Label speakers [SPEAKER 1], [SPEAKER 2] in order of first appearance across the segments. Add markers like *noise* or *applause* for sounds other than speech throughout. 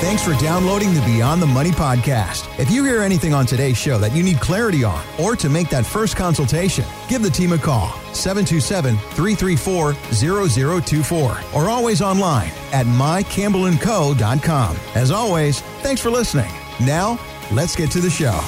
[SPEAKER 1] Thanks for downloading the Beyond the Money podcast. If you hear anything on today's show that you need clarity on or to make that first consultation, give the team a call 727 334 0024 or always online at mycampbellandco.com. As always, thanks for listening. Now, let's get to the show.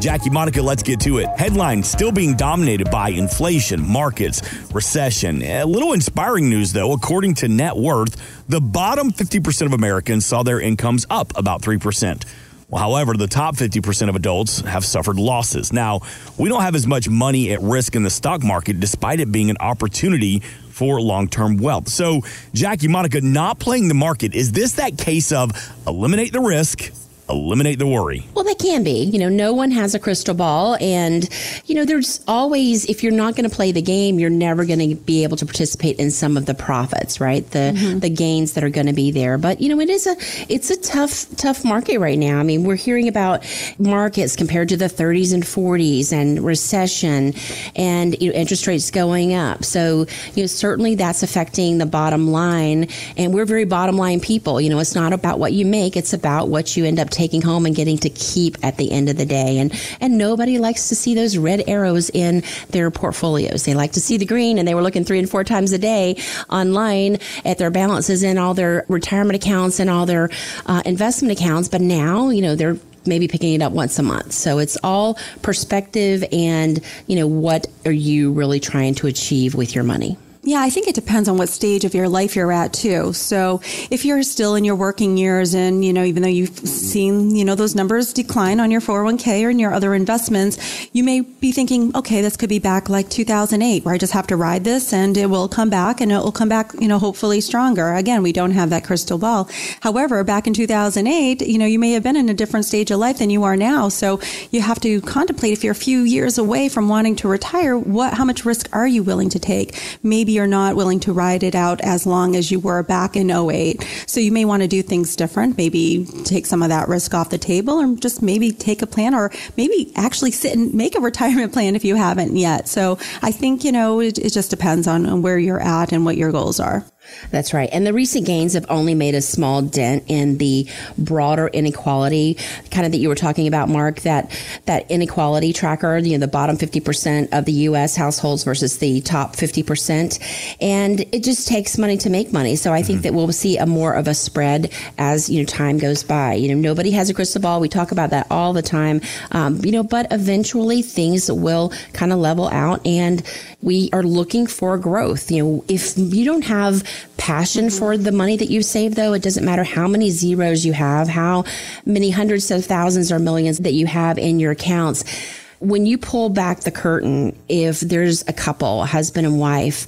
[SPEAKER 2] Jackie Monica, let's get to it. Headlines still being dominated by inflation, markets, recession. A little inspiring news, though. According to net worth, the bottom 50% of Americans saw their incomes up about 3%. Well, however, the top 50% of adults have suffered losses. Now, we don't have as much money at risk in the stock market, despite it being an opportunity for long term wealth. So, Jackie Monica, not playing the market, is this that case of eliminate the risk? Eliminate the worry?
[SPEAKER 3] Well, they can be. You know, no one has a crystal ball. And, you know, there's always, if you're not going to play the game, you're never going to be able to participate in some of the profits, right? The, mm-hmm. the gains that are going to be there. But, you know, it is a, it's a tough, tough market right now. I mean, we're hearing about markets compared to the 30s and 40s and recession and you know, interest rates going up. So, you know, certainly that's affecting the bottom line. And we're very bottom line people. You know, it's not about what you make, it's about what you end up taking home and getting to keep at the end of the day. And and nobody likes to see those red arrows in their portfolios. They like to see the green, and they were looking three and four times a day online at their balances in all their retirement accounts and all their uh, investment accounts. But now, you know, they're maybe picking it up once a month. So it's all perspective and, you know, what are you really trying to achieve with your money?
[SPEAKER 4] Yeah, I think it depends on what stage of your life you're at too. So if you're still in your working years and, you know, even though you've seen, you know, those numbers decline on your 401k or in your other investments, you may be thinking, okay, this could be back like 2008 where I just have to ride this and it will come back and it will come back, you know, hopefully stronger. Again, we don't have that crystal ball. However, back in 2008, you know, you may have been in a different stage of life than you are now. So you have to contemplate if you're a few years away from wanting to retire, what, how much risk are you willing to take? Maybe you're not willing to ride it out as long as you were back in 08. So you may want to do things different, maybe take some of that risk off the table or just maybe take a plan or maybe actually sit and make a *laughs* retirement plan if you haven't yet. So I think, you know, it, it just depends on, on where you're at and what your goals are.
[SPEAKER 3] That's right. And the recent gains have only made a small dent in the broader inequality, kind of that you were talking about, Mark, that, that inequality tracker, you know, the bottom 50% of the U.S. households versus the top 50%. And it just takes money to make money. So I think mm-hmm. that we'll see a more of a spread as, you know, time goes by. You know, nobody has a crystal ball. We talk about that all the time. Um, you know, but eventually things will kind of level out and we are looking for growth. You know, if you don't have passion for the money that you save, though. It doesn't matter how many zeros you have, how many hundreds of thousands or millions that you have in your accounts. When you pull back the curtain, if there's a couple, husband and wife,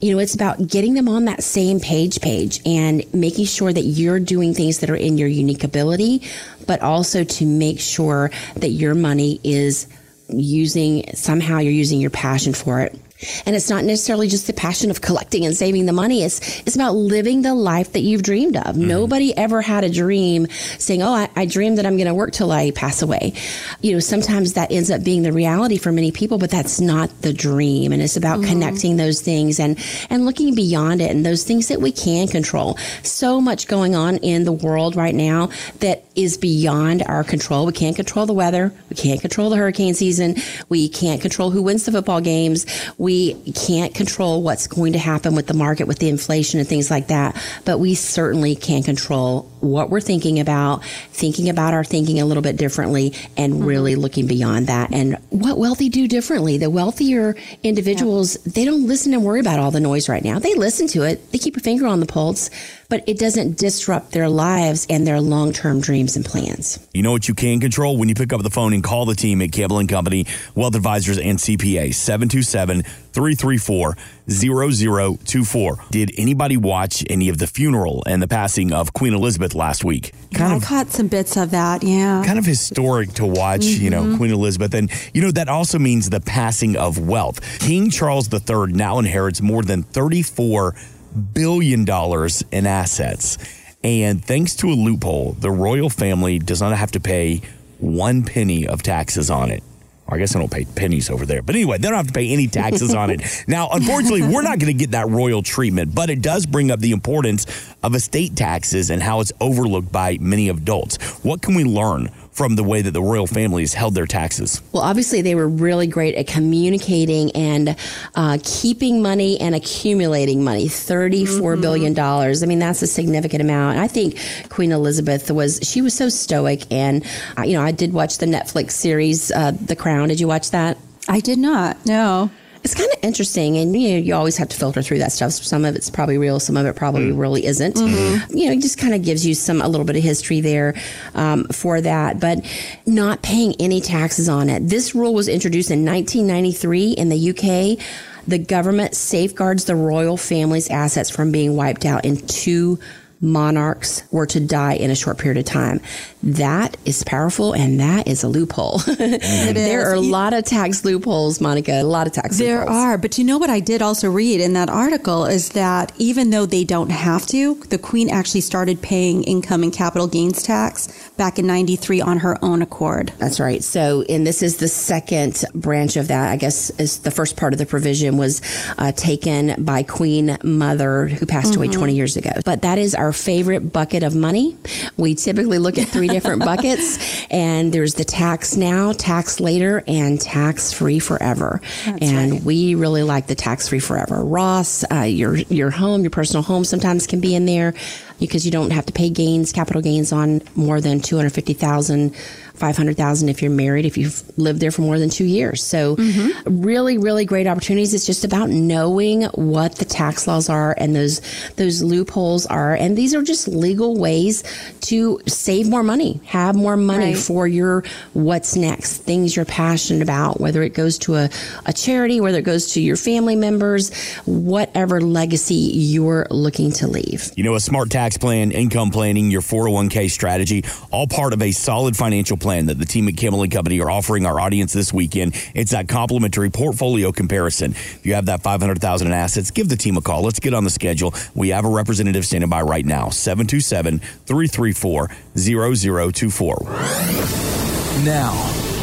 [SPEAKER 3] you know, it's about getting them on that same page page and making sure that you're doing things that are in your unique ability, but also to make sure that your money is using somehow you're using your passion for it. And it's not necessarily just the passion of collecting and saving the money. It's, it's about living the life that you've dreamed of. Mm-hmm. Nobody ever had a dream saying, Oh, I, I dream that I'm going to work till I pass away. You know, sometimes that ends up being the reality for many people, but that's not the dream. And it's about mm-hmm. connecting those things and, and looking beyond it and those things that we can control. So much going on in the world right now that is beyond our control. We can't control the weather. We can't control the hurricane season. We can't control who wins the football games. We can't control what's going to happen with the market, with the inflation and things like that. But we certainly can control what we're thinking about, thinking about our thinking a little bit differently, and mm-hmm. really looking beyond that. And what wealthy do differently. The wealthier individuals, yeah. they don't listen and worry about all the noise right now. They listen to it. They keep a finger on the pulse but it doesn't disrupt their lives and their long term dreams and plans.
[SPEAKER 2] You know what you can control when you pick up the phone and call the team at Campbell and Company, Wealth Advisors and CPA, 727 334 0024. Did anybody watch any of the funeral and the passing of Queen Elizabeth last week?
[SPEAKER 4] Kind yeah, of, I caught some bits of that, yeah.
[SPEAKER 2] Kind of historic to watch, mm-hmm. you know, mm-hmm. Queen Elizabeth. And, you know, that also means the passing of wealth. King Charles III now inherits more than 34 billion dollars in assets. And thanks to a loophole, the royal family does not have to pay one penny of taxes on it. I guess I don't pay pennies over there. But anyway, they don't have to pay any taxes on it. *laughs* Now, unfortunately, we're not going to get that royal treatment, but it does bring up the importance of estate taxes and how it's overlooked by many adults. What can we learn from the way that the royal families held their taxes?
[SPEAKER 3] Well, obviously, they were really great at communicating and uh, keeping money and accumulating money 34 mm-hmm. billion dollars. I mean, that's a significant amount. I think Queen Elizabeth was, she was so stoic. And, uh, you know, I did watch the Netflix series, uh, The Crown. Did you watch that?
[SPEAKER 4] I did not, no
[SPEAKER 3] it's kind of interesting and you know you always have to filter through that stuff. Some of it's probably real some of it probably mm. really isn't. Mm-hmm. you know it just kind of gives you some a little bit of history there um, for that. But not paying any taxes on it. This rule was introduced in 1993 in the uk the government safeguards the royal family's assets from being wiped out in two monarchs were to die in a short period of time. That is powerful and that is a loophole. *laughs* there are a lot of tax loopholes, Monica, a lot of tax
[SPEAKER 4] there
[SPEAKER 3] loopholes.
[SPEAKER 4] are. But you know what I did also read in that article is that even though they don't have to, the Queen actually started paying income and capital gains tax back in 93 on her own accord.
[SPEAKER 3] That's right. So, and this is the second branch of that. I guess is the first part of the provision was uh, taken by Queen Mother, who passed mm-hmm. away 20 years ago. But that is our favorite bucket of money. We typically look at three different *laughs* buckets, and there's the tax now, tax later, and tax free forever. That's and right. we really like the tax free forever. Roth, uh, your your home, your personal home, sometimes can be in there because you don't have to pay gains, capital gains on more than two hundred fifty thousand 500,000 if you're married, if you've lived there for more than two years. So mm-hmm. really, really great opportunities. It's just about knowing what the tax laws are and those, those loopholes are. And these are just legal ways to save more money, have more money right. for your what's next, things you're passionate about, whether it goes to a, a charity, whether it goes to your family members, whatever legacy you're looking to leave.
[SPEAKER 2] You know, a smart tax plan, income planning, your 401k strategy, all part of a solid financial plan plan that the team at Campbell and Company are offering our audience this weekend. It's that complimentary portfolio comparison. If you have that 500,000 in assets, give the team a call. Let's get on the schedule. We have a representative standing by right now. 727-334-0024.
[SPEAKER 1] Now,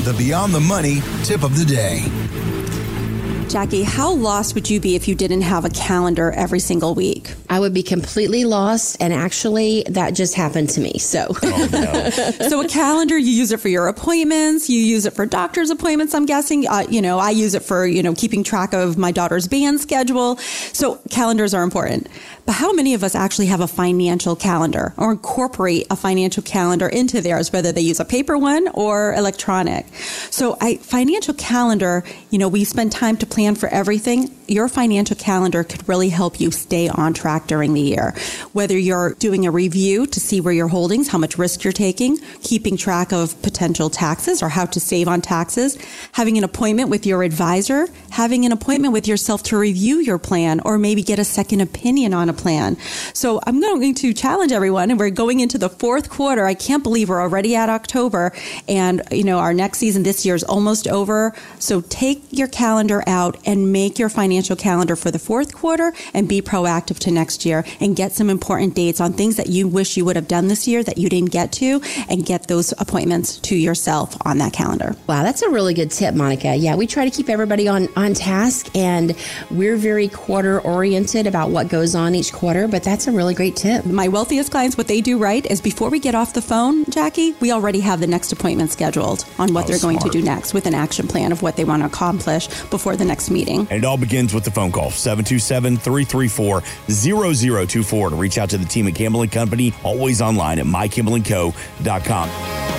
[SPEAKER 1] the Beyond the Money tip of the day.
[SPEAKER 4] Jackie, how lost would you be if you didn't have a calendar every single week?
[SPEAKER 3] I would be completely lost. And actually, that just happened to me. So, oh,
[SPEAKER 4] no. *laughs* so a calendar, you use it for your appointments, you use it for doctor's appointments, I'm guessing. Uh, you know, I use it for, you know, keeping track of my daughter's band schedule. So calendars are important. But how many of us actually have a financial calendar or incorporate a financial calendar into theirs, whether they use a paper one or electronic? So I, financial calendar, you know, we spend time to plan for everything, your financial calendar could really help you stay on track during the year. Whether you're doing a review to see where your holdings, how much risk you're taking, keeping track of potential taxes or how to save on taxes, having an appointment with your advisor, having an appointment with yourself to review your plan or maybe get a second opinion on a plan. So I'm going to challenge everyone and we're going into the fourth quarter. I can't believe we're already at October and you know our next season this year is almost over. So take your calendar out and make your financial calendar for the fourth quarter and be proactive to next year and get some important dates on things that you wish you would have done this year that you didn't get to and get those appointments to yourself on that calendar.
[SPEAKER 3] Wow, that's a really good tip, Monica. Yeah, we try to keep everybody on, on task and we're very quarter oriented about what goes on each quarter, but that's a really great tip.
[SPEAKER 4] My wealthiest clients, what they do right is before we get off the phone, Jackie, we already have the next appointment scheduled on what oh, they're smart. going to do next with an action plan of what they want to accomplish before the next next meeting.
[SPEAKER 2] And it all begins with the phone call 727 334 0024 to reach out to the team at Campbell and Company, always online at mycampbellandco.com.